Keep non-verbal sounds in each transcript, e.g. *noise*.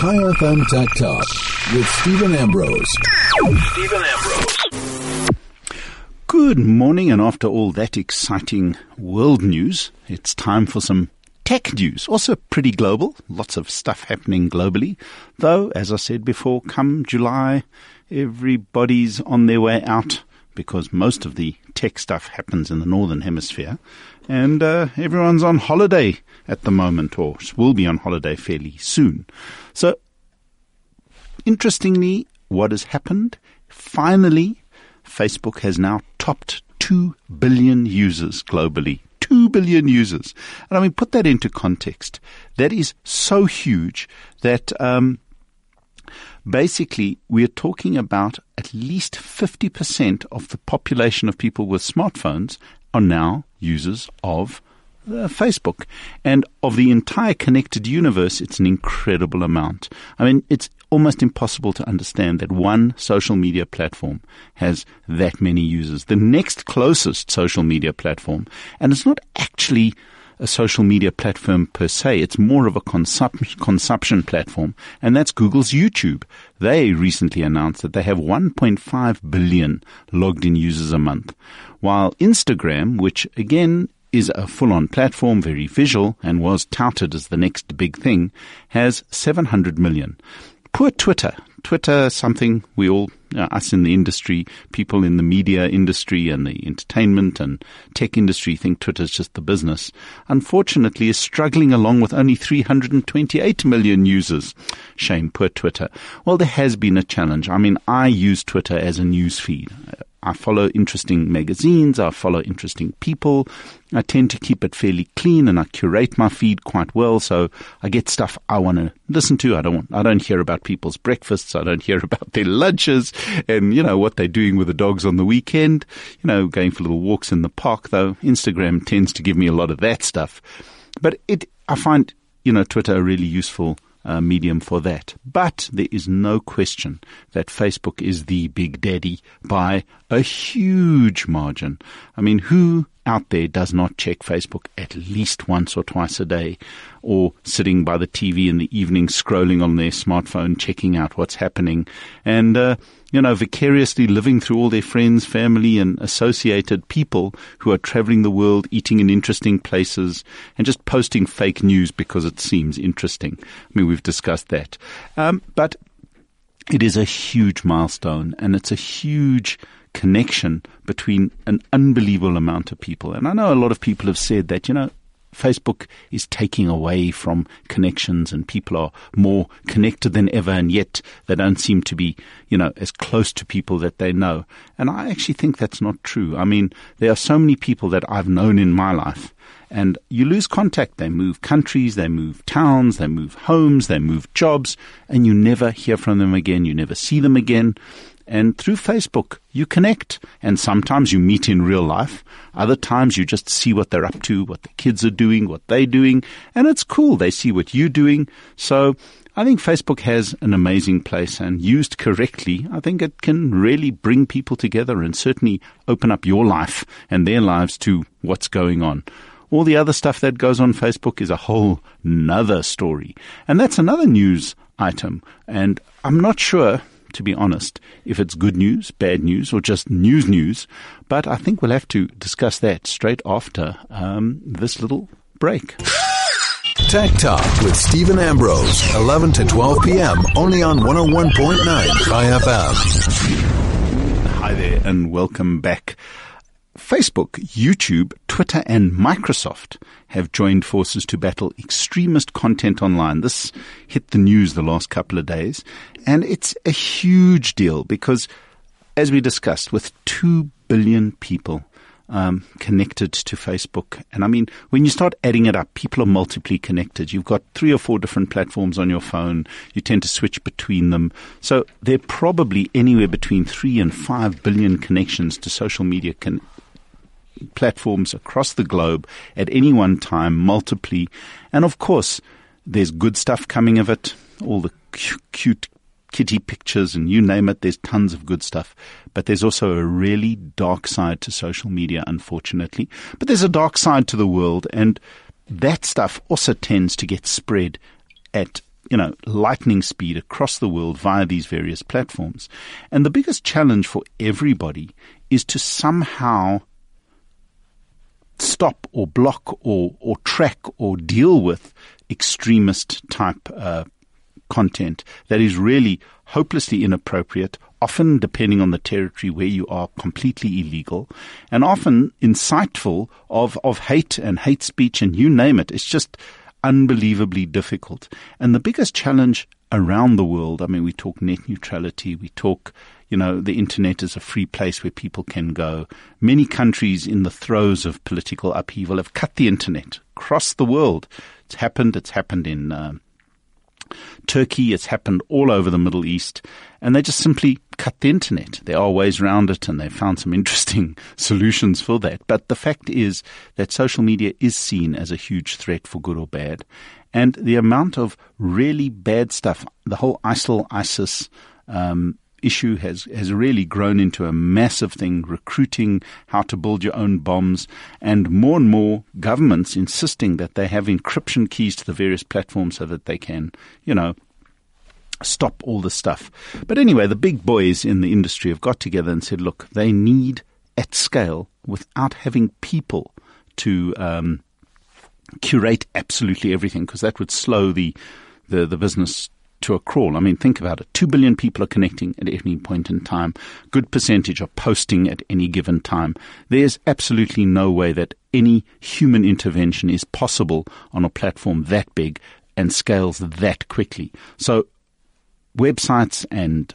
Chai FM Tech Talk with Stephen Ambrose. Stephen Ambrose. Good morning, and after all that exciting world news, it's time for some tech news. Also pretty global, lots of stuff happening globally. Though, as I said before, come July, everybody's on their way out because most of the tech stuff happens in the northern hemisphere, and uh, everyone's on holiday at the moment, or will be on holiday fairly soon. So, interestingly, what has happened? Finally, Facebook has now topped 2 billion users globally. 2 billion users. And I mean, put that into context. That is so huge that um, basically, we're talking about at least 50% of the population of people with smartphones are now users of uh, Facebook. And of the entire connected universe, it's an incredible amount. I mean, it's almost impossible to understand that one social media platform has that many users. The next closest social media platform, and it's not actually a social media platform per se. It's more of a consup- consumption platform, and that's Google's YouTube. They recently announced that they have 1.5 billion logged in users a month, while Instagram, which again is a full on platform, very visual, and was touted as the next big thing, has 700 million. Poor Twitter. Twitter, something we all, uh, us in the industry, people in the media industry and the entertainment and tech industry think Twitter's just the business. Unfortunately, is struggling along with only 328 million users. Shame, poor Twitter. Well, there has been a challenge. I mean, I use Twitter as a news feed. I follow interesting magazines. I follow interesting people. I tend to keep it fairly clean and I curate my feed quite well. So I get stuff I want to listen to. I don't want, I don't hear about people's breakfasts. I don't *laughs* hear about their lunches and, you know, what they're doing with the dogs on the weekend. You know, going for little walks in the park though. Instagram tends to give me a lot of that stuff. But it, I find, you know, Twitter a really useful uh, medium for that. But there is no question that Facebook is the big daddy by a huge margin. I mean, who out there does not check Facebook at least once or twice a day, or sitting by the TV in the evening scrolling on their smartphone, checking out what's happening, and uh, you know, vicariously living through all their friends, family, and associated people who are traveling the world, eating in interesting places, and just posting fake news because it seems interesting. I mean, we've discussed that, um, but it is a huge milestone, and it's a huge connection between an unbelievable amount of people. And I know a lot of people have said that, you know, Facebook is taking away from connections and people are more connected than ever and yet they don't seem to be, you know, as close to people that they know. And I actually think that's not true. I mean, there are so many people that I've known in my life and you lose contact. They move countries, they move towns, they move homes, they move jobs, and you never hear from them again. You never see them again. And through Facebook, you connect. And sometimes you meet in real life. Other times you just see what they're up to, what the kids are doing, what they're doing. And it's cool. They see what you're doing. So I think Facebook has an amazing place and used correctly, I think it can really bring people together and certainly open up your life and their lives to what's going on. All the other stuff that goes on Facebook is a whole nother story. And that's another news item. And I'm not sure to be honest, if it's good news, bad news, or just news news. But I think we'll have to discuss that straight after um, this little break. *gasps* Tech Talk with Stephen Ambrose, 11 to 12 p.m., only on 101.9 Chai FM. Hi there, and welcome back. Facebook, YouTube, Twitter, and Microsoft have joined forces to battle extremist content online. This hit the news the last couple of days, and it's a huge deal because, as we discussed, with 2 billion people um, connected to Facebook. And I mean, when you start adding it up, people are multiply connected. You've got three or four different platforms on your phone. You tend to switch between them. So there are probably anywhere between three and five billion connections to social media con- platforms across the globe at any one time, multiply. And of course, there's good stuff coming of it, all the cute kitty pictures and you name it, there's tons of good stuff. But there's also a really dark side to social media, unfortunately. But there's a dark side to the world, and that stuff also tends to get spread at you know, lightning speed across the world via these various platforms. And the biggest challenge for everybody is to somehow stop or block or, or track or deal with extremist type uh, content that is really hopelessly inappropriate, often depending on the territory where you are completely illegal and often insightful of, of hate and hate speech and you name it. It's just unbelievably difficult. And the biggest challenge around the world, I mean, we talk net neutrality, we talk, you know, the internet is a free place where people can go. Many countries in the throes of political upheaval have cut the internet across the world. It's happened. It's happened in uh, Turkey. It's happened all over the Middle East. And they just simply cut the internet. There are ways around it and they've found some *laughs* interesting solutions for that. But the fact is that social media is seen as a huge threat for good or bad. And the amount of really bad stuff, the whole ISIL, ISIS, um, issue has, has really grown into a massive thing, recruiting how to build your own bombs, and more and more governments insisting that they have encryption keys to the various platforms so that they can, you know, stop all the stuff. But anyway, the big boys in the industry have got together and said, look, they need at scale without having people to um, curate absolutely everything because that would slow the, the, the business to a crawl. I mean, think about it. Two billion people are connecting at any point in time. Good percentage are posting at any given time. There's absolutely no way that any human intervention is possible on a platform that big and scales that quickly. So websites and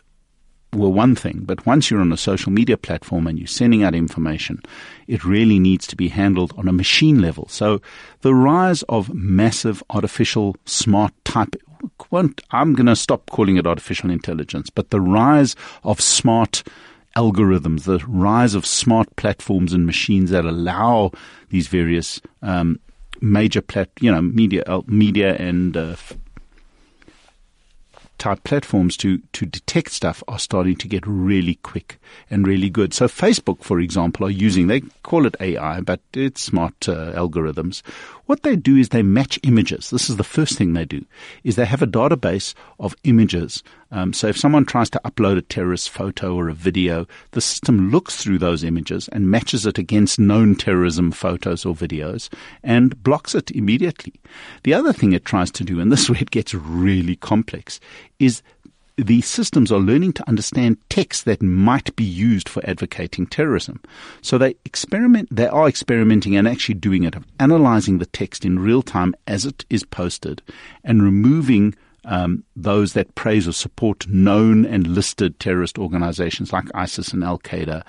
were one thing, but once you're on a social media platform and you're sending out information, it really needs to be handled on a machine level. So the rise of massive artificial smart type I'm going to stop calling it artificial intelligence, but the rise of smart algorithms, the rise of smart platforms and machines that allow these various um, major plat, you know, media, uh, media and uh, type platforms to, to detect stuff are starting to get really quick and really good. So Facebook, for example, are using, they call it AI, but it's smart uh, algorithms. What they do is they match images. This is the first thing they do, is they have a database of images. Um, so if someone tries to upload a terrorist photo or a video, the system looks through those images and matches it against known terrorism photos or videos and blocks it immediately. The other thing it tries to do, and this is where it gets really complex, is the systems are learning to understand text that might be used for advocating terrorism. So they experiment, they are experimenting and actually doing it, of analyzing the text in real time as it is posted and removing um, those that praise or support known and listed terrorist organizations like ISIS and Al Qaeda.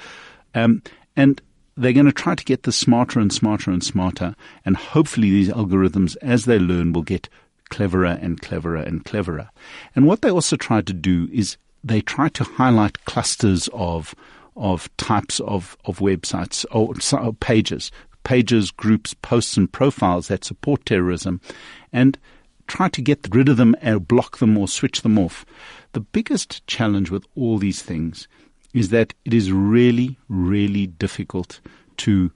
Um, and they're going to try to get this smarter and smarter and smarter. And hopefully, these algorithms, as they learn, will get cleverer and cleverer and cleverer. And what they also try to do is they try to highlight clusters of of types of, of websites or, or pages, pages, groups, posts, and profiles that support terrorism, and try to get rid of them or block them or switch them off. The biggest challenge with all these things is that it is really, really difficult to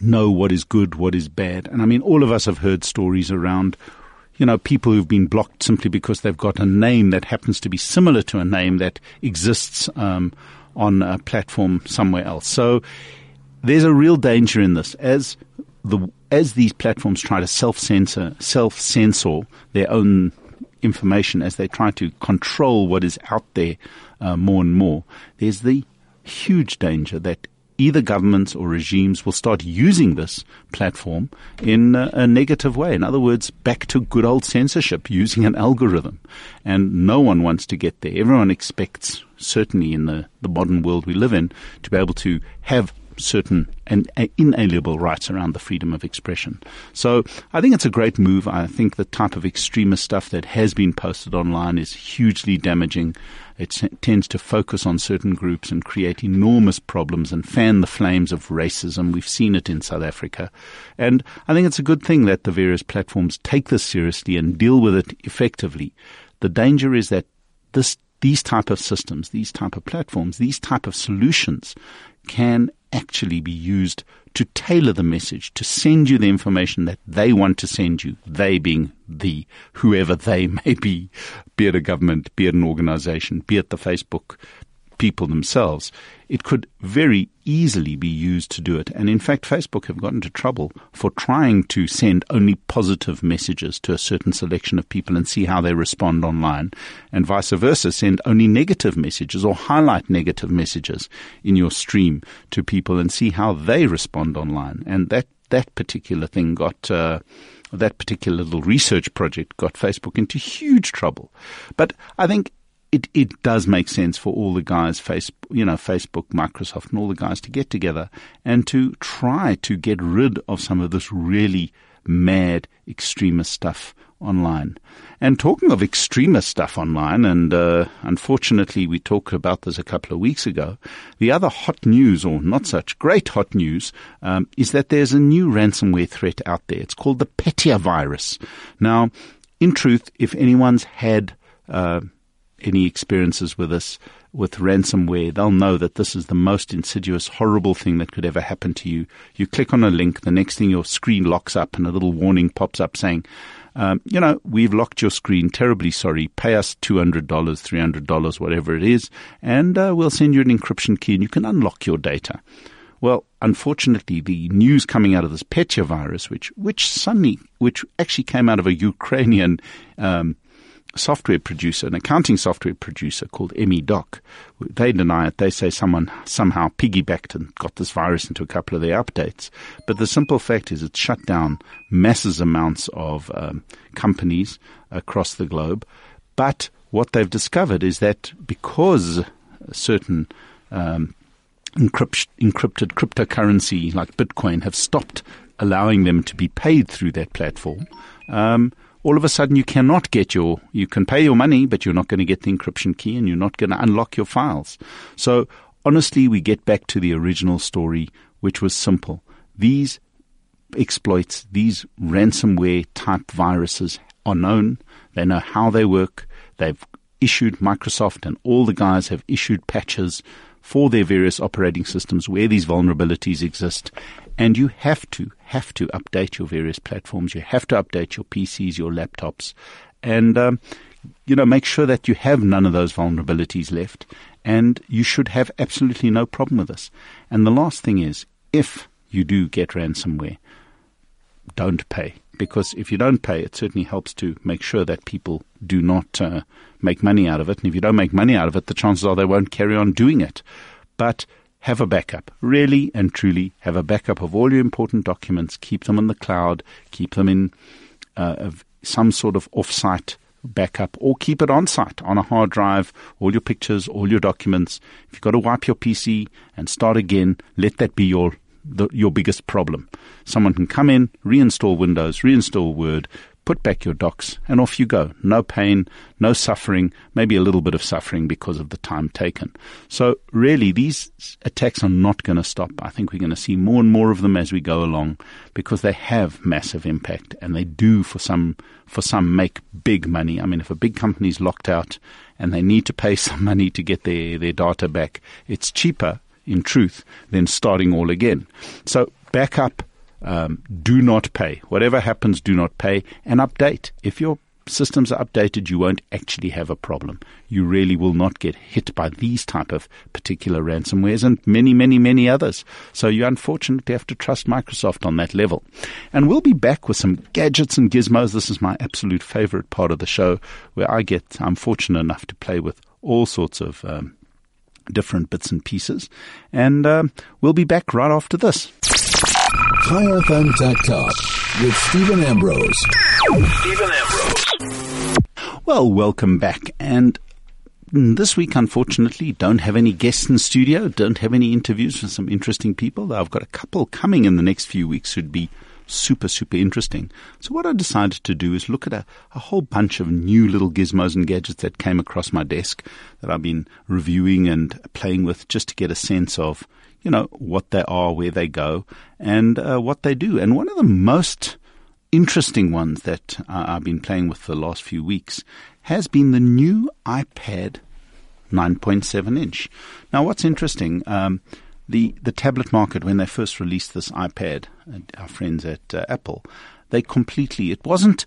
know what is good, what is bad. And I mean, all of us have heard stories around you know, people who've been blocked simply because they've got a name that happens to be similar to a name that exists um, on a platform somewhere else. So there's a real danger in this as the as these platforms try to self censor self censor their own information as they try to control what is out there uh, more and more. There's the huge danger that either governments or regimes will start using this platform in a, a, negative way. In other words, back to good old censorship using an algorithm. And no one wants to get there. Everyone expects, certainly in the, the modern world we live in, to be able to have certain and uh, inalienable rights around the freedom of expression. So I think it's a great move. I think the type of extremist stuff that has been posted online is hugely damaging it tends to focus on certain groups and create enormous problems and fan the flames of racism. We've seen it in South Africa. And I think it's a good thing that the various platforms take this seriously and deal with it effectively. The danger is that this, these type of systems, these type of platforms, these type of solutions can actually be used to tailor the message, to send you the information that they want to send you, they being the whoever they *laughs* may be, be it a government, be it an organization, be it the Facebook people themselves, it could very easily be used to do it. And in fact, Facebook have got into trouble for trying to send only positive messages to a certain selection of people and see how they respond online, and vice versa, send only negative messages or highlight negative messages in your stream to people and see how they respond online. And that, that particular thing got, uh, that particular little research project got Facebook into huge trouble. But I think it, it does make sense for all the guys, you know, Facebook, Microsoft, and all the guys to get together and to try to get rid of some of this really mad extremist stuff online. And talking of extremist stuff online, and uh, unfortunately we talked about this a couple of weeks ago, the other hot news, or not such great hot news, um, is that there's a new ransomware threat out there. It's called the Petya virus. Now, in truth, if anyone's had uh, any experiences with this with ransomware, they'll know that this is the most insidious, horrible thing that could ever happen to you. You click on a link, the next thing your screen locks up, and a little warning pops up saying, um, "You know, we've locked your screen. Terribly sorry. Pay us two hundred dollars, three hundred dollars, whatever it is, and uh, we'll send you an encryption key, and you can unlock your data." Well, unfortunately, the news coming out of this Petya virus, which which suddenly, which actually came out of a Ukrainian um, software producer, an accounting software producer called MeDoc. They deny it. They say someone somehow piggybacked and got this virus into a couple of their updates. But the simple fact is it shut down massive amounts of um, companies across the globe. But what they've discovered is that because certain um, encrypt- encrypted cryptocurrency like Bitcoin have stopped allowing them to be paid through that platform, um, all of a sudden you cannot get your, you can pay your money, but you're not going to get the encryption key and you're not going to unlock your files. So honestly, we get back to the original story, which was simple. These exploits, these ransomware type viruses are known. They know how they work. They've issued Microsoft and all the guys have issued patches for their various operating systems where these vulnerabilities exist. And you have to, have to update your various platforms. You have to update your PCs, your laptops, and, um, you know, make sure that you have none of those vulnerabilities left. And you should have absolutely no problem with this. And the last thing is, if you do get ransomware, don't pay. Because if you don't pay, it certainly helps to make sure that people do not uh, make money out of it. And if you don't make money out of it, the chances are they won't carry on doing it. But have a backup. Really and truly have a backup of all your important documents. Keep them in the cloud. Keep them in uh, some sort of off-site backup or keep it on site on a hard drive, all your pictures, all your documents. If you've got to wipe your PC and start again, let that be your the, your biggest problem. Someone can come in, reinstall Windows, reinstall Word, put back your docs, and off you go. No pain, no suffering, maybe a little bit of suffering because of the time taken. So, really, these attacks are not going to stop. I think we're going to see more and more of them as we go along because they have massive impact and they do, for some, for some, make big money. I mean, if a big company is locked out and they need to pay *laughs* some money to get their, their data back, it's cheaper, in truth, than starting all again. So, back up um, do not pay. Whatever happens, do not pay and update. If your systems are updated, you won't actually have a problem. You really will not get hit by these type of particular ransomwares and many, many, many others. So you unfortunately have to trust Microsoft on that level. And we'll be back with some gadgets and gizmos. This is my absolute favorite part of the show where I get, I'm fortunate enough to play with all sorts of um, different bits and pieces. And um, we'll be back right after this. Chai FM Tech Talk with Stephen Ambrose. Stephen Ambrose. Well, welcome back. And mm, this week, unfortunately, don't have any guests in studio, don't have any interviews with some interesting people. I've got a couple coming in the next few weeks who'd be super, super interesting. So what I decided to do is look at a, a whole bunch of new little gizmos and gadgets that came across my desk that I've been reviewing and playing with just to get a sense of you know, what they are, where they go, and uh, what they do. And one of the most interesting ones that uh, I've been playing with for the last few weeks has been the new iPad 9.7 inch. Now, what's interesting, um, the the tablet market when they first released this iPad, uh, our friends at uh, Apple, they completely it wasn't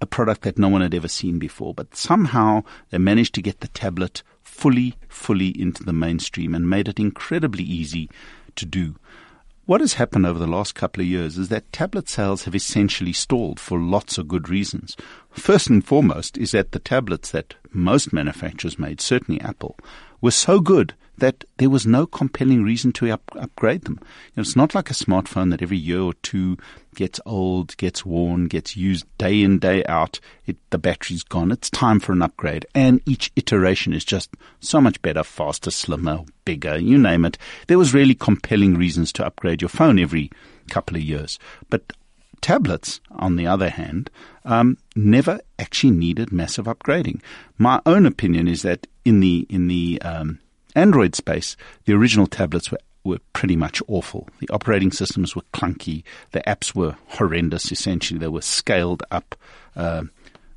a product that no one had ever seen before, but somehow they managed to get the tablet fully, fully into the mainstream and made it incredibly easy to do. What has happened over the last couple of years is that tablet sales have essentially stalled for lots of good reasons. First and foremost is that the tablets that most manufacturers made, certainly Apple, were so good that there was no compelling reason to up, upgrade them. You know, it's not like a smartphone that every year or two gets old, gets worn, gets used day in, day out. It, the battery's gone. It's time for an upgrade. And each iteration is just so much better, faster, slimmer, bigger, you name it. There was really compelling reasons to upgrade your phone every couple of years. But tablets, on the other hand, um, never actually needed massive upgrading. My own opinion is that in the in the um, Android space, the original tablets were were pretty much awful. The operating systems were clunky. The apps were horrendous. Essentially, they were scaled up uh,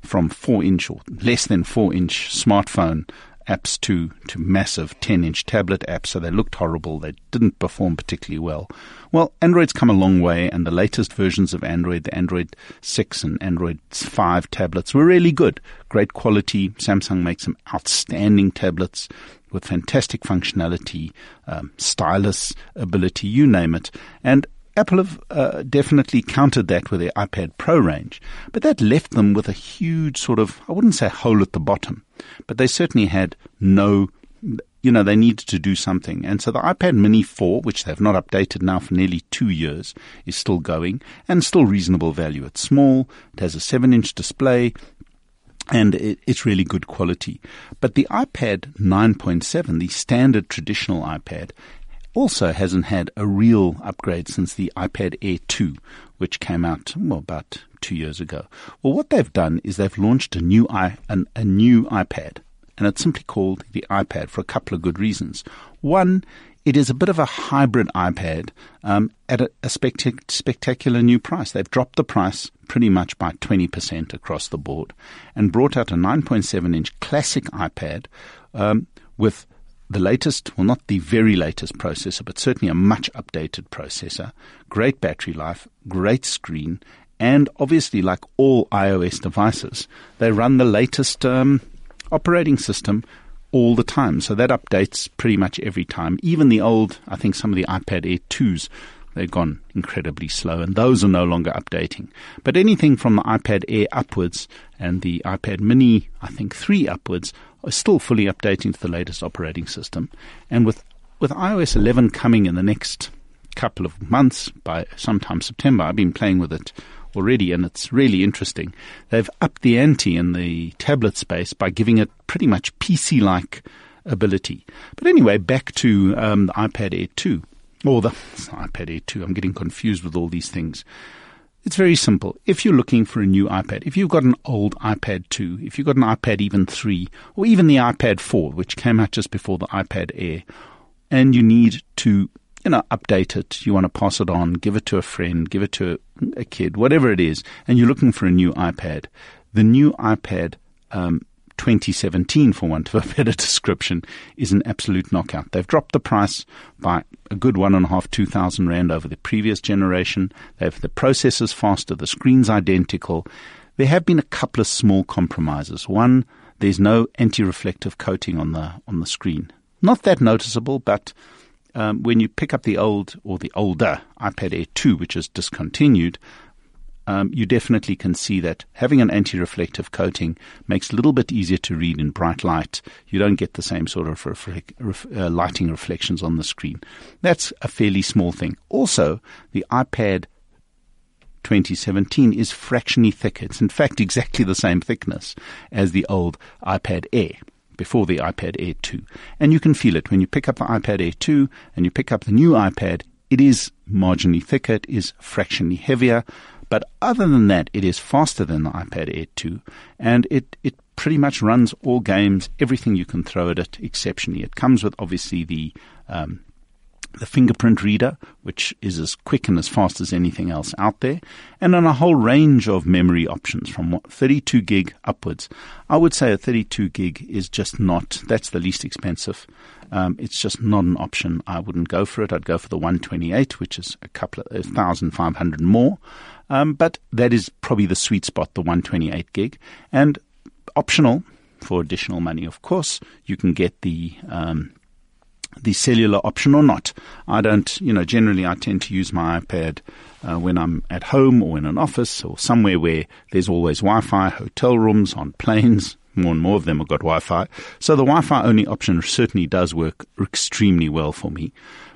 from four inch or less than four inch smartphone apps to, to massive 10 inch tablet apps, so they looked horrible. They didn't perform particularly well. Well, Android's come a long way, and the latest versions of Android, the Android 6 and Android 5 tablets, were really good. Great quality. Samsung makes some outstanding tablets with fantastic functionality, um, stylus ability, you name it. And Apple have uh, definitely countered that with their iPad Pro range, but that left them with a huge sort of, I wouldn't say hole at the bottom, but they certainly had no, you know, they needed to do something. And so the iPad Mini 4, which they've not updated now for nearly two years, is still going and still reasonable value. It's small, it has a 7 inch display, and it, it's really good quality. But the iPad 9.7, the standard traditional iPad, also hasn't had a real upgrade since the iPad Air 2, which came out well, about two years ago. Well, what they've done is they've launched a new i an, a new iPad, and it's simply called the iPad for a couple of good reasons. One, it is a bit of a hybrid iPad um, at a, a spectac- spectacular new price. They've dropped the price pretty much by 20% across the board and brought out a 9.7 inch classic iPad um, with the latest, well, not the very latest processor, but certainly a much updated processor, great battery life, great screen, and obviously, like all iOS devices, they run the latest um, operating system all the time. So that updates pretty much every time. Even the old, I think some of the iPad Air 2s, they've gone incredibly slow, and those are no longer updating. But anything from the iPad Air upwards and the iPad Mini, I think 3 upwards, are still fully updating to the latest operating system. And with, with iOS 11 coming in the next couple of months, by sometime September, I've been playing with it already, and it's really interesting. They've upped the ante in the tablet space by giving it pretty much PC like ability. But anyway, back to um, the iPad Air 2, or the iPad Air 2. I'm getting confused with all these things. It's very simple. If you're looking for a new iPad, if you've got an old iPad 2, if you've got an iPad even 3, or even the iPad 4, which came out just before the iPad Air, and you need to you know, update it. You want to pass it on, give it to a friend, give it to a, kid, whatever it is, and you're looking for a new iPad. The new iPad um, 2017, for want of a *laughs* better description, is an absolute knockout. They've dropped the price by a good one and a half, two thousand rand over the previous generation. They've the processor's faster, the screen's identical. There have been a couple of small compromises. One, there's no anti-reflective coating on the on the screen. Not that noticeable, but um, when you pick up the old or the older iPad Air 2, which is discontinued, um, you definitely can see that having an anti-reflective coating makes it a little bit easier to read in bright light. You don't get the same sort of ref- uh, lighting reflections on the screen. That's a fairly small thing. Also, the iPad 2017 is fractionally thicker. It's in fact *laughs* exactly the same thickness as the old iPad Air before the iPad Air 2. And you can feel it when you pick up the iPad Air 2 and you pick up the new iPad. It is marginally thicker, it is fractionally heavier, but other than that, it is faster than the iPad Air 2, and it, it pretty much runs all games, everything you can throw at it exceptionally. It comes with obviously the um, the fingerprint reader, which is as quick and as fast as anything else out there, and on a whole range of memory options from 32 gig upwards. I would say a 32 gig is just not, that's the least expensive. Um, it's just not an option. I wouldn't go for it. I'd go for the 128, which is a couple of 1,500 more. Um, but that is probably the sweet spot, the 128 gig. And optional for additional money, of course, you can get the, um, the cellular option or not. I don't, you know, generally I tend to use my iPad uh, when I'm at home or in an office or somewhere where there's always Wi-Fi, hotel rooms, on planes. More and more of them have got Wi-Fi. So the Wi-Fi only option certainly does work extremely well for me.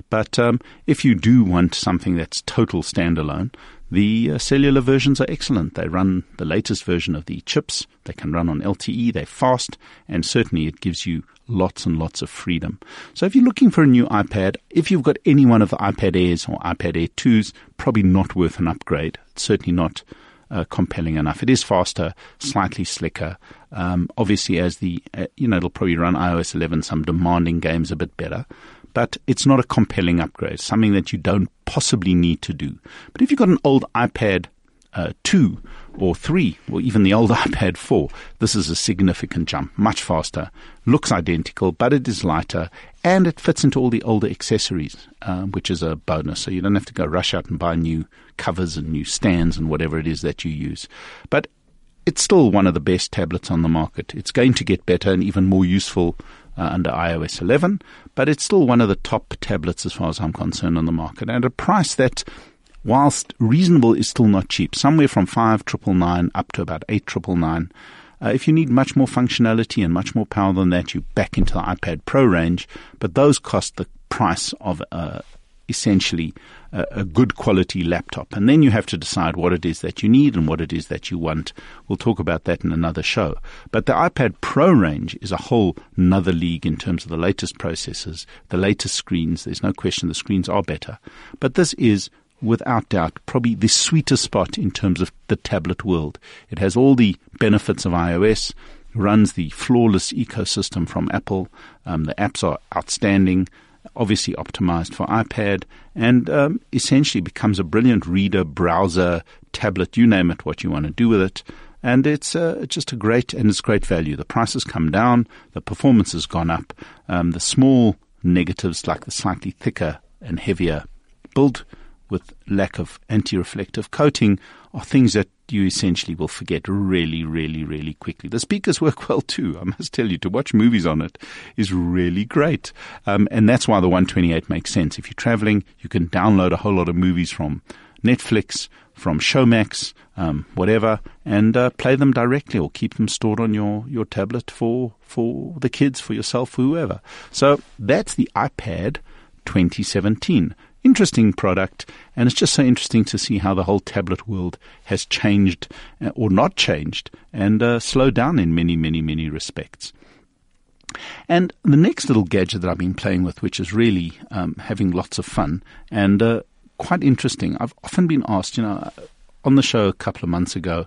But um, if you do want something that's total standalone, the uh, cellular versions are excellent. They run the latest version of the chips. They can run on LTE. They're fast, and certainly it gives you lots and lots of freedom. So if you're looking for a new iPad, if you've got any one of the iPad Airs or iPad Air 2s, probably not worth an upgrade. It's certainly not uh, compelling enough. It is faster, slightly slicker. Um, obviously, as the uh, you know, it'll probably run iOS 11, some demanding games a bit better but it's not a compelling upgrade, something that you don't possibly need to do. But if you've got an old iPad uh, 2 or 3, or even the old *laughs* iPad 4, this is a significant jump, much faster, looks identical, but it is lighter, and it fits into all the older accessories, um, which is a bonus. So you don't have to go rush out and buy new covers and new stands and whatever it is that you use. But it's still one of the best tablets on the market. It's going to get better and even more useful uh, under iOS 11, but it's still one of the top tablets as far as I'm concerned on the market, and a price that, whilst reasonable, is still not cheap. Somewhere from five triple nine up to about eight triple nine. Uh, if you need much more functionality and much more power than that, you back into the iPad Pro range, but those cost the price of uh, essentially a, a, good quality laptop. And then you have to decide what it is that you need and what it is that you want. We'll talk about that in another show. But the iPad Pro range is a whole another league in terms of the latest processors, the latest screens. There's no question the screens are better. But this is without doubt, probably the sweetest spot in terms of the tablet world. It has all the benefits of iOS, runs the flawless ecosystem from Apple. Um, the apps are outstanding obviously optimized for iPad, and um, essentially becomes a brilliant reader, browser, tablet, you name it, what you want to do with it. And it's uh, just a great and it's great value. The price has come down, the performance has gone up. Um, the small negatives, like the slightly thicker and heavier build with lack of anti-reflective coating, are things that you essentially will forget really, really, really quickly. The speakers work well too. I must tell you, to watch movies on it is really great. Um, and that's why the 128 makes sense. If you're traveling, you can download a whole lot of movies from Netflix, from Showmax, um, whatever, and uh, play them directly or keep them stored on your, your tablet for, for the kids, for yourself, for whoever. So that's the iPad 2017 interesting product, and it's just so interesting to see how the whole tablet world has changed uh, or not changed and uh, slowed down in many, many, many respects. And the next little gadget that I've been playing with, which is really um, having lots of fun and uh, quite interesting, I've often been asked, you know, on the show a couple of months ago,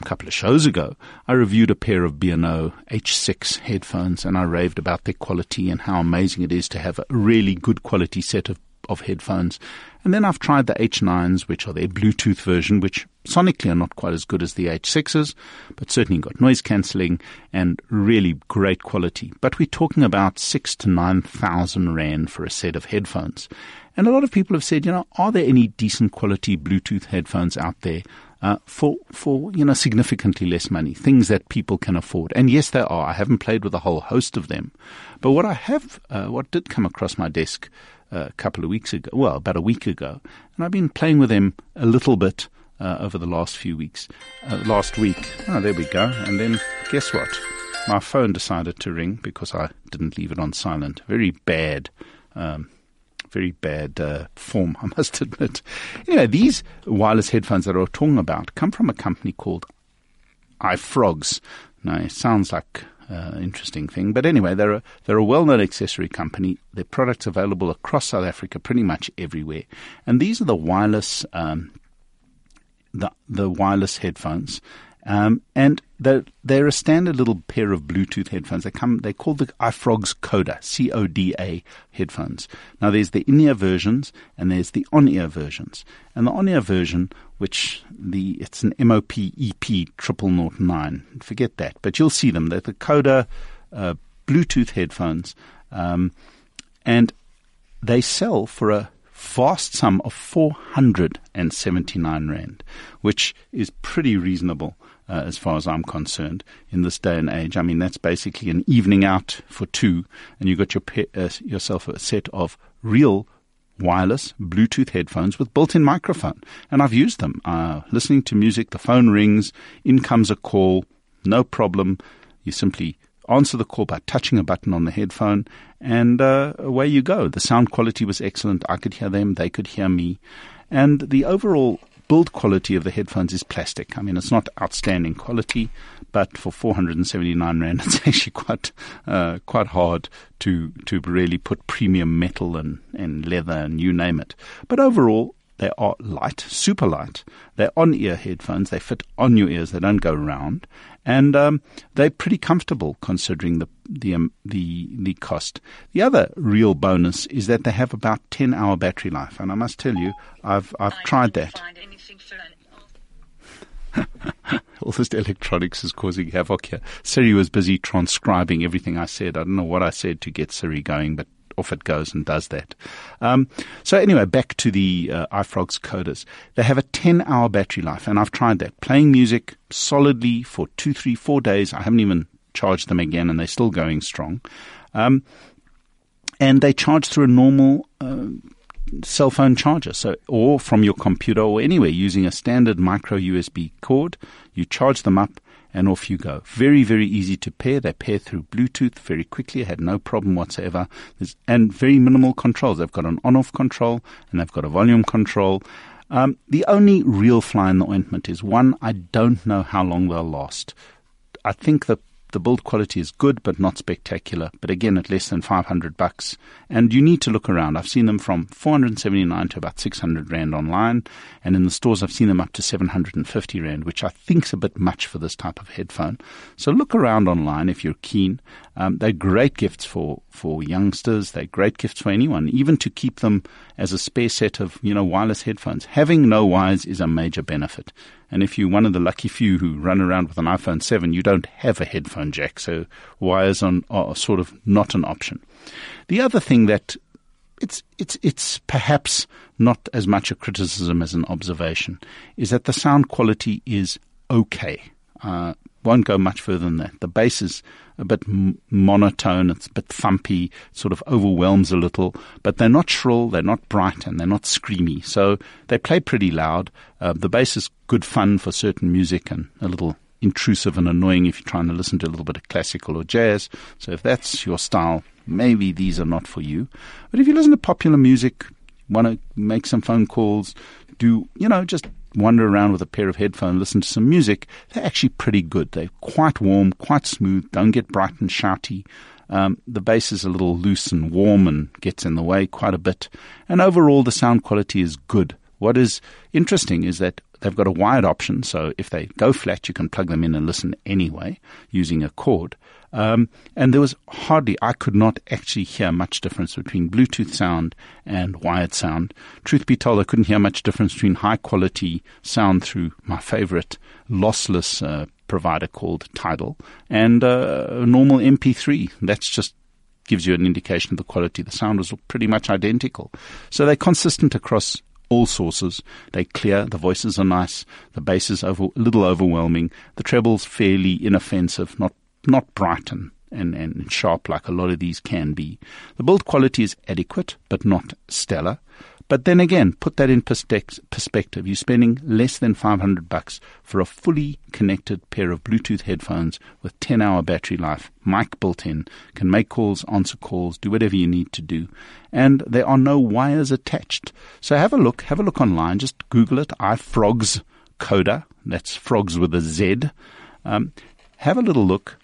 a couple of shows ago, I reviewed a pair of B&O H6 headphones and I raved about their quality and how amazing it is to have a really good quality set of of headphones. And then I've tried the H9s, which are their Bluetooth version, which sonically are not quite as good as the H6s, but certainly got noise cancelling and really great quality. But we're talking about six to nine thousand rand for a set of headphones. And a lot of people have said, you know, are there any decent quality Bluetooth headphones out there uh, for for you know significantly less money, things that people can afford. And yes, there are. I haven't played with a whole host of them, but what I have, uh, what did come across my desk a couple of weeks ago, well, about a week ago, and I've been playing with them a little bit uh, over the last few weeks. Uh, last week, oh, there we go. And then guess what? My phone decided to ring because I didn't leave it on silent. Very bad. Um, very bad uh, form, *laughs* I must admit. Anyway, these wireless headphones that I'm talking about come from a company called iFrogz. Now, it sounds like uh, interesting thing. But anyway, they're a, they're a well-known accessory company. Their products available across South Africa, pretty much everywhere. And these are the wireless um, the the wireless headphones. Um, and they're, they're a standard little pair of Bluetooth headphones. They come, they call the iFrogz Coda, C-O-D-A headphones. Now there's the in-ear versions and there's the on-ear versions. And the on-ear version, which the, it's an MOP EP 0009, Forget that, but you'll see them. They're the Coda, uh, Bluetooth headphones. Um, and they sell for a vast sum of 479 Rand, which is pretty reasonable. Uh, as far as I'm concerned, in this day and age, I mean that's basically an evening out for two, and you got your pe- uh, yourself a set of real wireless Bluetooth headphones with built-in microphone, and I've used them. Uh, listening to music, the phone rings, in comes a call, no problem. You simply answer the call by touching a button on the headphone, and uh, away you go. The sound quality was excellent. I could hear them, they could hear me. And the overall build quality of the headphones is plastic. I mean, it's not outstanding quality, but for 479 rand, *laughs* it's actually quite uh, quite hard to to really put premium metal and, and leather and you name it. But overall, they are light, super light. They're on ear headphones. They fit on your ears. They don't go round, and um, they're pretty comfortable considering the the um, the the cost. The other real bonus is that they have about ten hour battery life, and I must tell you, I've I've tried that. *laughs* All this electronics is causing havoc here. Siri was busy transcribing everything I said. I don't know what I said to get Siri going, but off it goes and does that. Um, so anyway, back to the uh, iFrogz Codas. They have a 10 hour battery life and I've tried that. Playing music solidly for two, three, four days. I haven't even charged them again and they're still going strong. Um, and they charge through a normal uh, cell phone charger, so or from your computer or anywhere using a standard micro USB cord. You charge them up and off you go. Very, very easy to pair. They pair through Bluetooth very quickly. I had no problem whatsoever. There's, and very minimal controls. They've got an on-off control and they've got a volume control. Um, the only real fly in the ointment is one, I don't know how long they'll last. I think the the build quality is good but not spectacular. But again, at less than 500 bucks. And you need to look around. I've seen them from 479 to about 600 rand online. And in the stores, I've seen them up to 750 rand, which I think is a bit much for this type of headphone. So look around online if you're keen. Um, they're great gifts for, for youngsters. They're great gifts for anyone, even to keep them as a spare set of, you know, wireless headphones. Having no wires is a major benefit. And if you're one of the lucky few who run around with an iPhone 7, you don't have a headphone jack, so wires on, are sort of not an option. The other thing that it's it's it's perhaps not as much a criticism as an observation is that the sound quality is okay. Uh, won't go much further than that. The bass is a bit monotone, it's a bit thumpy, sort of overwhelms a little, but they're not shrill, they're not bright, and they're not screamy. So they play pretty loud. Uh, the bass is good fun for certain music and a little intrusive and annoying if you're trying to listen to a little bit of classical or jazz. So if that's your style, maybe these are not for you. But if you listen to popular music, want to make some phone calls, do, you know, just wander around with a pair of headphones, listen to some music, they're actually pretty good. They're quite warm, quite smooth, don't get bright and shouty. Um, the bass is a little loose and warm and gets in the way quite a bit. And overall, the sound quality is good. What is interesting is that they've got a wired option, so if they go flat, you can plug them in and listen anyway using a cord. Um, and there was hardly, I could not actually hear much difference between Bluetooth sound and wired sound. Truth be told, I couldn't hear much difference between high quality sound through my favorite lossless uh, provider called Tidal and uh, a normal MP3. That's just gives you an indication of the quality. The sound was pretty much identical. So they're consistent across all sources. They clear. The voices are nice. The bass is over, a little overwhelming. The treble's fairly inoffensive, not not bright and, and, and sharp like a lot of these can be. The build quality is adequate, but not stellar. But then again, put that in perspective. You're spending less than 500 bucks for a fully connected pair of Bluetooth headphones with 10 hour battery life, mic built in, can make calls, answer calls, do whatever you need to do. And there are no wires attached. So have a look, have a look online, just Google it, iFrogz Coda. That's frogs with a Z. Um, have a little look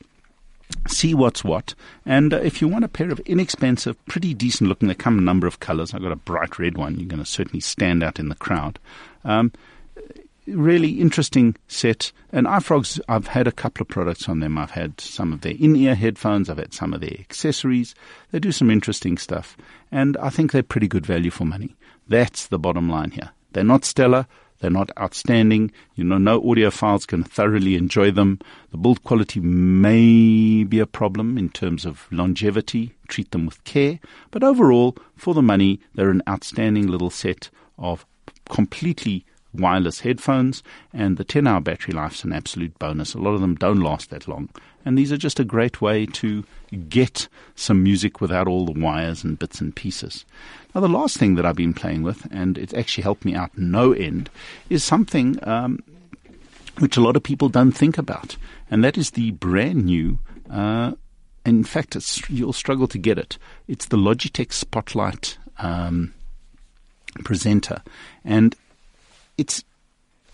see what's what. And uh, if you want a pair of inexpensive, pretty decent looking, they come in a number of colors. I've got a bright red one. You're going to certainly stand out in the crowd. Um, really interesting set. And iFrogz, I've had a couple of products on them. I've had some of their in-ear headphones. I've had some of their accessories. They do some interesting stuff. And I think they're pretty good value for money. That's the bottom line here. They're not stellar. They're not outstanding. You know, no audiophiles can thoroughly enjoy them. The build quality may be a problem in terms of longevity. Treat them with care. But overall, for the money, they're an outstanding little set of completely wireless headphones, and the 10 hour battery life's an absolute bonus. A lot of them don't last that long. And these are just a great way to get some music without all the wires and bits and pieces. Now, the last thing that I've been playing with, and it's actually helped me out no end, is something um, which a lot of people don't think about, and that is the brand new. Uh, in fact, you'll struggle to get it. It's the Logitech Spotlight um, presenter, and it's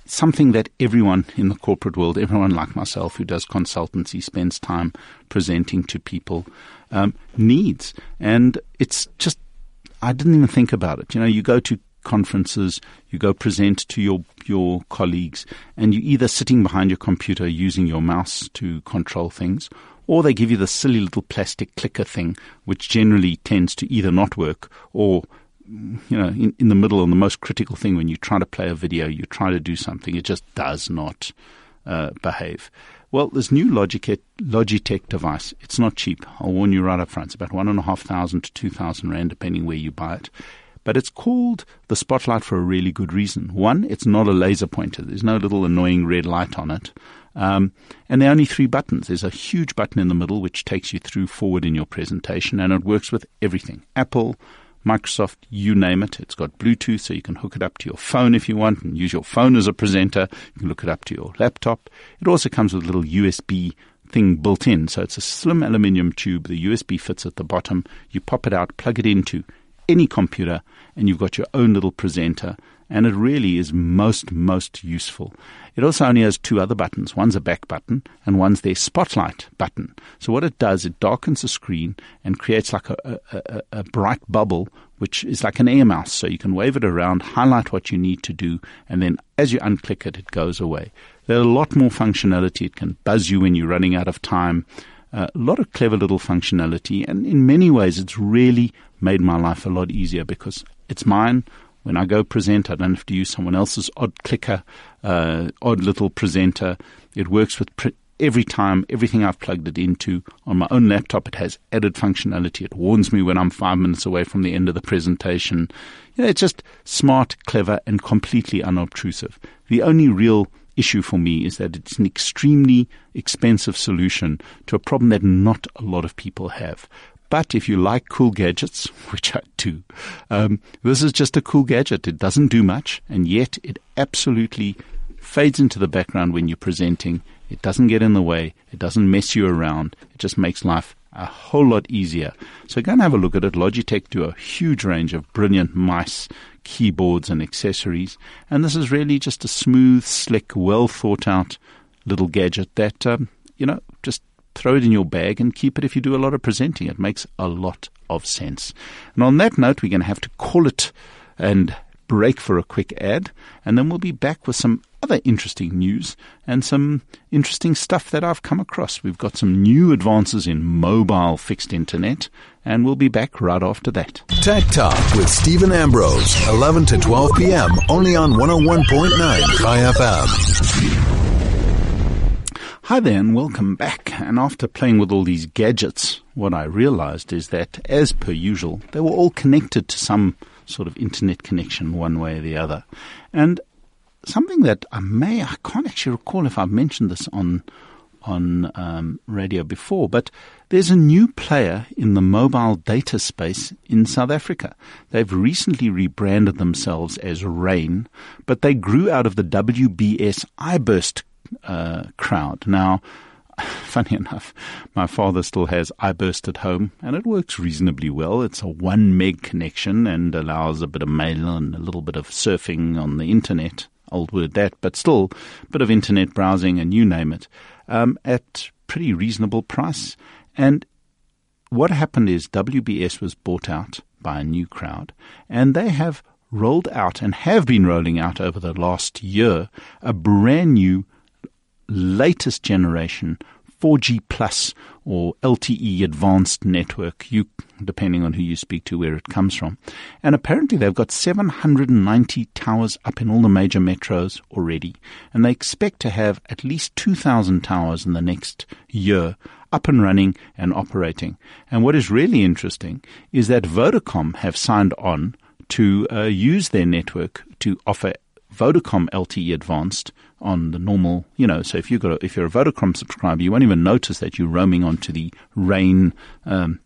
something that everyone in the corporate world, everyone like myself who does consultancy, spends time presenting to people, um, needs. And it's just, I didn't even think about it. You know, you go to conferences, you go present to your, your colleagues, and you're either sitting behind your computer using your mouse to control things, or they give you the silly little plastic clicker thing, which generally tends to either not work or you know, in, in the middle and the most critical thing when you try to play a video, you try to do something, it just does not uh, behave. Well, this new Logitech, Logitech device, it's not cheap. I'll warn you right up front. It's about one and a half thousand to two thousand rand, depending where you buy it. But it's called the Spotlight for a really good reason. One, it's not a laser pointer. There's no little annoying red light on it. Um, and there are only three buttons. There's a huge button in the middle which takes you through forward in your presentation, and it works with everything Apple, Microsoft, you name it. It's got Bluetooth, so you can hook it up to your phone if you want and use your phone as a presenter. You can look it up to your laptop. It also comes with a little USB thing built in. So it's a slim aluminium tube. The USB fits at the bottom. You pop it out, plug it into any computer, and you've got your own little presenter and it really is most, most useful. It also only has two other buttons. One's a back button and one's their spotlight button. So what it does, it darkens the screen and creates like a, a, a, bright bubble, which is like an air mouse. So you can wave it around, highlight what you need to do, and then as you unclick it, it goes away. There's a lot more functionality. It can buzz you when you're running out of time. Uh, a lot of clever little functionality, and in many ways, it's really made my life a lot easier because it's mine. When I go present, I don't have to use someone else's odd clicker, uh, odd little presenter. It works with pre- every time, everything I've plugged it into. On my own laptop, it has added functionality. It warns me when I'm five minutes away from the end of the presentation. You know, it's just smart, clever, and completely unobtrusive. The only real issue for me is that it's an extremely expensive solution to a problem that not a lot of people have. But if you like cool gadgets, *laughs* which I do, um, this is just a cool gadget. It doesn't do much, and yet it absolutely fades into the background when you're presenting. It doesn't get in the way. It doesn't mess you around. It just makes life a whole lot easier. So go and have a look at it. Logitech do a huge range of brilliant mice, keyboards, and accessories. And this is really just a smooth, slick, well thought out little gadget that, um, you know, just throw it in your bag and keep it if you do a lot of presenting. It makes a lot of sense. And on that note, we're going to have to call it and break for a quick ad, and then we'll be back with some other interesting news and some interesting stuff that I've come across. We've got some new advances in mobile fixed internet, and we'll be back right after that. Tech Talk with Stephen Ambrose, 11 to 12 p.m., only on 101.9 FM. Hi there and welcome back. And after playing with all these gadgets, what I realized is that, as per usual, they were all connected to some sort of internet connection one way or the other. And something that I may, I can't actually recall if I've mentioned this on on um, radio before, but there's a new player in the mobile data space in South Africa. They've recently rebranded themselves as Rain, but they grew out of the WBS iBurst uh, crowd. Now, *laughs* funny enough, my father still has iBurst at home, and it works reasonably well. It's a one meg connection and allows a bit of mail and a little bit of surfing on the internet. Old word that, but still a bit of internet browsing and you name it um, at pretty reasonable price. And what happened is WBS was bought out by a new crowd, and they have rolled out and have been rolling out over the last year a brand new latest generation 4G plus or LTE advanced network, you, depending on who you speak to, where it comes from. And apparently they've got 790 towers up in all the major metros already. And they expect to have at least 2,000 towers in the next year up and running and operating. And what is really interesting is that Vodacom have signed on to uh, use their network to offer Vodacom LTE Advanced on the normal, you know, so if you've got a, if you're a Vodacom subscriber, you won't even notice that you're roaming onto the rain um,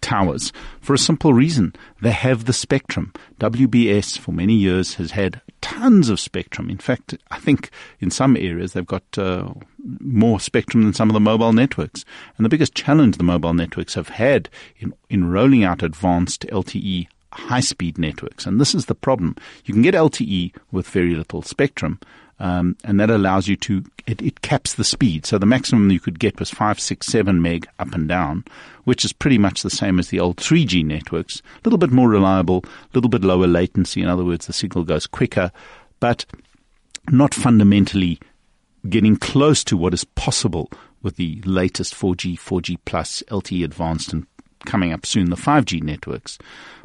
towers for a simple reason. They have the spectrum. WBS for many years has had tons of spectrum. In fact, I think in some areas they've got uh, more spectrum than some of the mobile networks. And the biggest challenge the mobile networks have had in, in rolling out advanced LTE high speed networks. And this is the problem. You can get LTE with very little spectrum. Um, and that allows you to it, it, caps the speed. So the maximum you could get was five, six, seven meg up and down, which is pretty much the same as the old 3G networks. A little bit more reliable, a little bit lower latency. In other words, the signal goes quicker, but not fundamentally getting close to what is possible with the latest 4G, 4G plus, LTE advanced, and coming up soon, the 5G networks.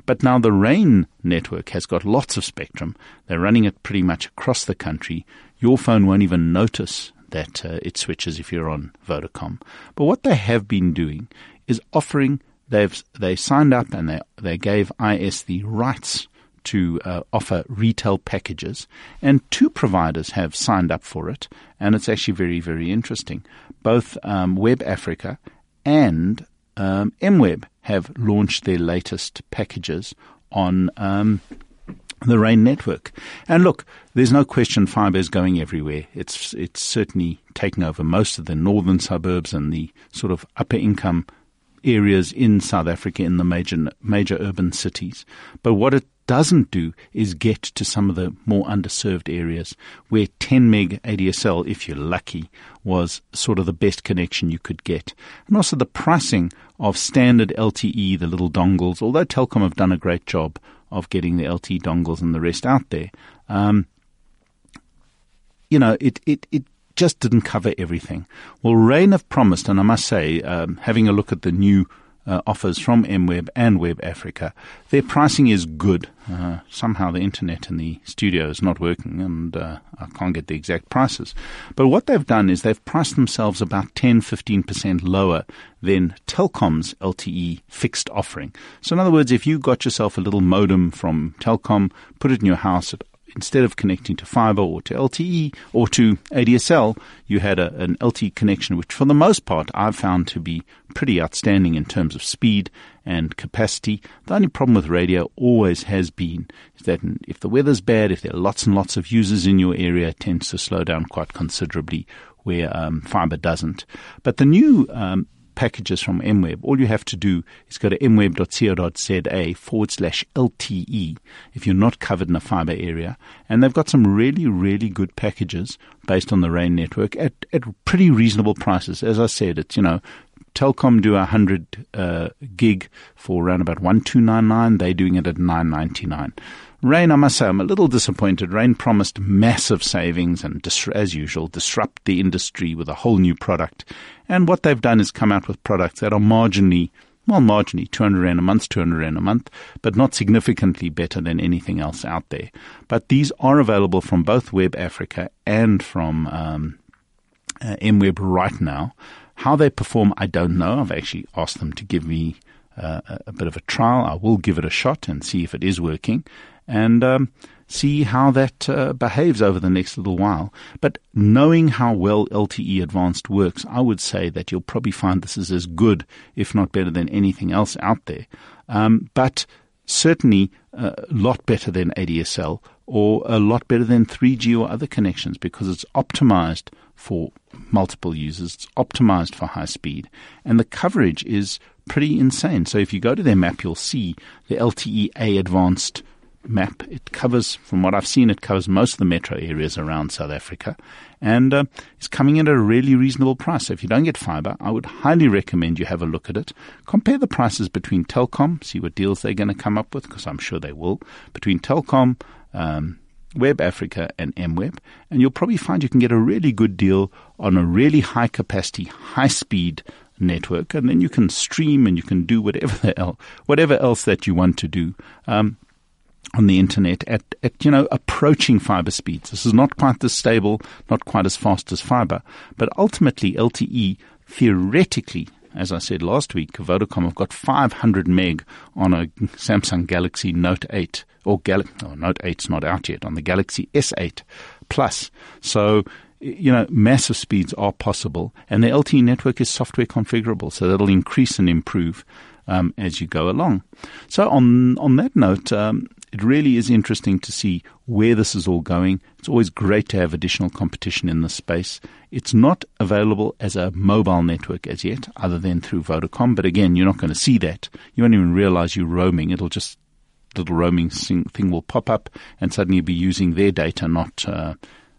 But now the RAIN network has got lots of spectrum. They're running it pretty much across the country. Your phone won't even notice that uh, it switches if you're on Vodacom. But what they have been doing is offering, they've, they signed up and they, they gave IS the rights to uh, offer retail packages, and two providers have signed up for it, and it's actually very, very interesting. Both um, Web Africa and um, MWeb have launched their latest packages on um, the RAIN network. And look, there's no question fibre is going everywhere. It's it's certainly taking over most of the northern suburbs and the sort of upper income areas in South Africa in the major major urban cities. But what it doesn't do is get to some of the more underserved areas where 10 meg ADSL, if you're lucky, was sort of the best connection you could get. And also the pricing of standard LTE, the little dongles, although Telkom have done a great job of getting the LTE dongles and the rest out there. Um, you know, it, it, it just didn't cover everything. Well, Rain have promised, and I must say, um, having a look at the new uh, offers from MWeb and Web Africa. Their pricing is good. Uh, somehow the internet in the studio is not working and uh, I can't get the exact prices. But what they've done is they've priced themselves about 10 15% lower than Telkom's LTE fixed offering. So, in other words, if you got yourself a little modem from Telkom, put it in your house at instead of connecting to fiber or to LTE or to ADSL, you had a, an LTE connection, which for the most part I've found to be pretty outstanding in terms of speed and capacity. The only problem with radio always has been is that if the weather's bad, if there are lots and lots of users in your area, it tends to slow down quite considerably where um, fiber doesn't. But the new um, packages from MWeb, all you have to do is go to mweb.co.za forward slash LTE if you're not covered in a fiber area. And they've got some really, really good packages based on the RAIN network at, at pretty reasonable prices. As I said, it's, you know, Telkom do a 100 uh, gig for around about 1299. They're doing it at 999. Rain, I must say, I'm a little disappointed. Rain promised massive savings and, as usual, disrupt the industry with a whole new product. And what they've done is come out with products that are marginally, well, marginally 200 Rand a month, 200 Rand a month, but not significantly better than anything else out there. But these are available from both Web Africa and from um, uh, MWeb right now. How they perform, I don't know. I've actually asked them to give me uh, a bit of a trial. I will give it a shot and see if it is working and um, see how that uh, behaves over the next little while. But knowing how well LTE Advanced works, I would say that you'll probably find this is as good, if not better, than anything else out there. Um, but certainly a lot better than ADSL or a lot better than 3G or other connections because it's optimized for multiple users, it's optimized for high speed, and the coverage is pretty insane. So if you go to their map, you'll see the LTE A advanced map. It covers, from what I've seen, it covers most of the metro areas around South Africa and uh, it's coming at a really reasonable price. So if you don't get fiber, I would highly recommend you have a look at it. Compare the prices between Telkom, see what deals they're going to come up with, because I'm sure they will, between Telkom, um, Web Africa, and MWeb, and you'll probably find you can get a really good deal on a really high capacity, high speed network, and then you can stream and you can do whatever the hell, whatever else that you want to do. Um, on the internet at, at, you know approaching fiber speeds. This is not quite as stable, not quite as fast as fiber, but ultimately LTE theoretically, as I said last week, Vodacom have got 500 meg on a Samsung Galaxy Note 8 or Gal- oh, Note 8's not out yet on the Galaxy S8 Plus. So you know, massive speeds are possible, and the LTE network is software configurable, so that'll increase and improve um, as you go along. So, on on that note, um, it really is interesting to see where this is all going. It's always great to have additional competition in this space. It's not available as a mobile network as yet, other than through Vodacom. But again, you're not going to see that. You won't even realize you're roaming. It'll just little roaming thing will pop up, and suddenly you'll be using their data, not uh,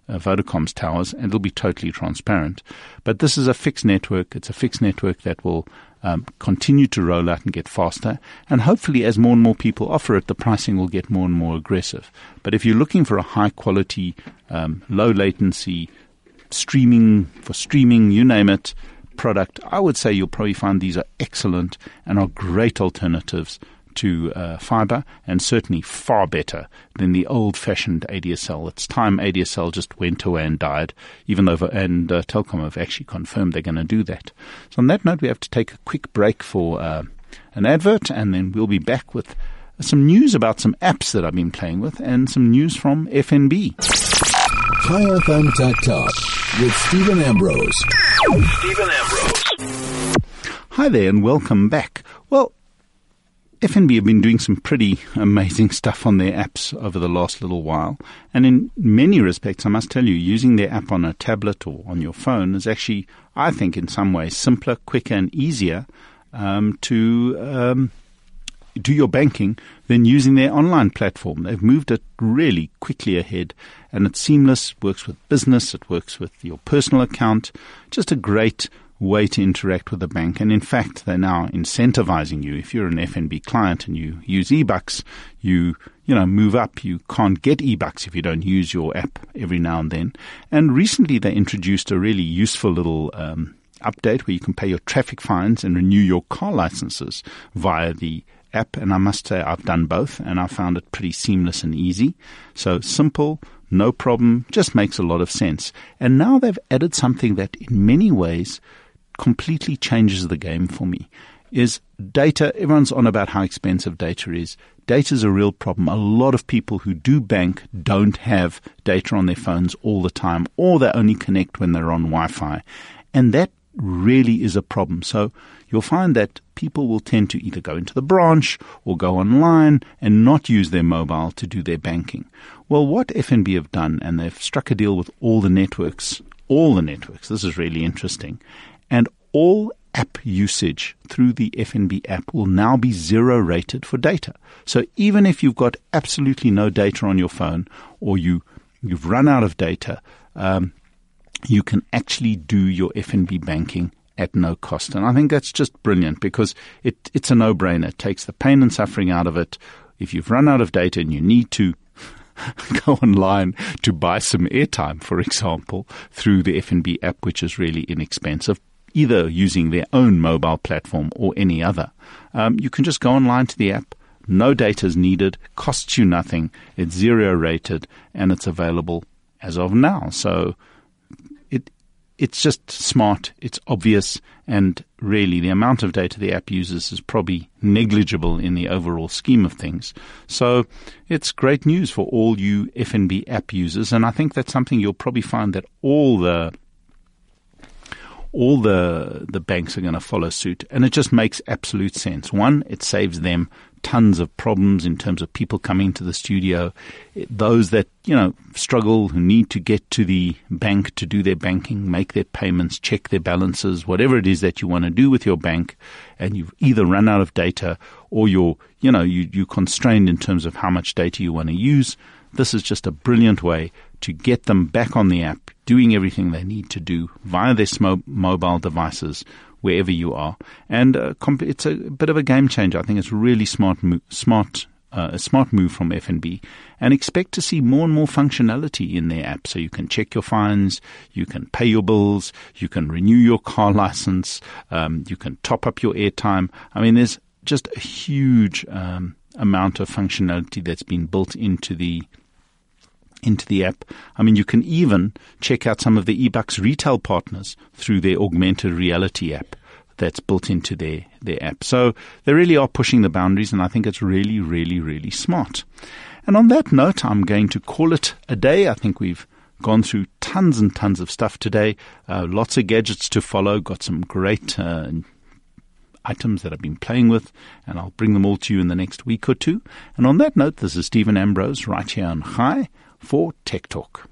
uh, Vodacom's towers, and it'll be totally transparent. But this is a fixed network. It's a fixed network that will um, continue to roll out and get faster. And hopefully, as more and more people offer it, the pricing will get more and more aggressive. But if you're looking for a high quality, um, low latency, streaming for streaming, you name it, product, I would say you'll probably find these are excellent and are great alternatives to uh, fiber and certainly far better than the old fashioned ADSL. It's time ADSL just went away and died, even though, and uh, Telkom have actually confirmed they're going to do that. So, on that note, we have to take a quick break for uh, an advert and then we'll be back with some news about some apps that I've been playing with and some news from FNB. Chai FM Tech Talk with Stephen Ambrose. Stephen Ambrose. Hi there and welcome back. Well, FNB have been doing some pretty amazing *laughs* stuff on their apps over the last little while. And in many respects, I must tell you, using their app on a tablet or on your phone is actually, I think, in some ways simpler, quicker, and easier um, to um, do your banking than using their online platform. They've moved it really quickly ahead and it's seamless, works with business, it works with your personal account. Just a great way to interact with the bank. And in fact, they're now incentivizing you. If you're an FNB client and you use eBucks, you you know move up. You can't get eBucks if you don't use your app every now and then. And recently, they introduced a really useful little um, update where you can pay your traffic fines and renew your car licenses via the app. And I must say, I've done both, and I found it pretty seamless and easy. So simple. No problem, just makes a lot of sense. And now they've added something that in many ways completely changes the game for me is data. Everyone's on about how expensive data is. Data is a real problem. A lot of people who do bank don't have data on their phones all the time, or they only connect when they're on Wi Fi. And that really is a problem. So you'll find that people will tend to either go into the branch or go online and not use their mobile to do their banking. Well, what FNB have done, and they've struck a deal with all the networks, all the networks, this is really interesting, and all app usage through the FNB app will now be zero rated for data. So even if you've got absolutely no data on your phone or you you've run out of data, um, you can actually do your FNB banking at no cost. And I think that's just brilliant because it, it's a no brainer. It takes the pain and suffering out of it. If you've run out of data and you need to *laughs* go online to buy some airtime, for example, through the FNB app, which is really inexpensive, either using their own mobile platform or any other. Um, you can just go online to the app. No data is needed, costs you nothing. It's zero rated, and it's available as of now. So it it's just smart. It's obvious, and really, the amount of data the app uses is probably negligible in the overall scheme of things. So it's great news for all you FNB app users, and I think that's something you'll probably find that all the all the the banks are going to follow suit, and it just makes absolute sense. One, it saves them tons of problems in terms of people coming to the studio. Those that, you know, struggle, who need to get to the bank to do their banking, make their payments, check their balances, whatever it is that you want to do with your bank, and you've either run out of data or you're, you know, you, you're constrained in terms of how much data you want to use. This is just a brilliant way to get them back on the app, doing everything they need to do via their sm- mobile devices wherever you are. And uh, comp- it's a bit of a game changer. I think it's really smart, mo- smart, uh, a smart move from FNB. And expect to see more and more functionality in their app. So you can check your fines, you can pay your bills, you can renew your car license, um, you can top up your airtime. I mean, there's just a huge um, amount of functionality that's been built into the into the app. I mean, you can even check out some of the eBucks retail partners through their augmented reality app that's built into their, their app. So they really are pushing the boundaries, and I think it's really, really, really smart. And on that note, I'm going to call it a day. I think we've gone through tons and tons of stuff today. Uh, lots of gadgets to follow. Got some great uh, items that I've been playing with, and I'll bring them all to you in the next week or two. And on that note, this is Stephen Ambrose right here on Chai for Tech Talk.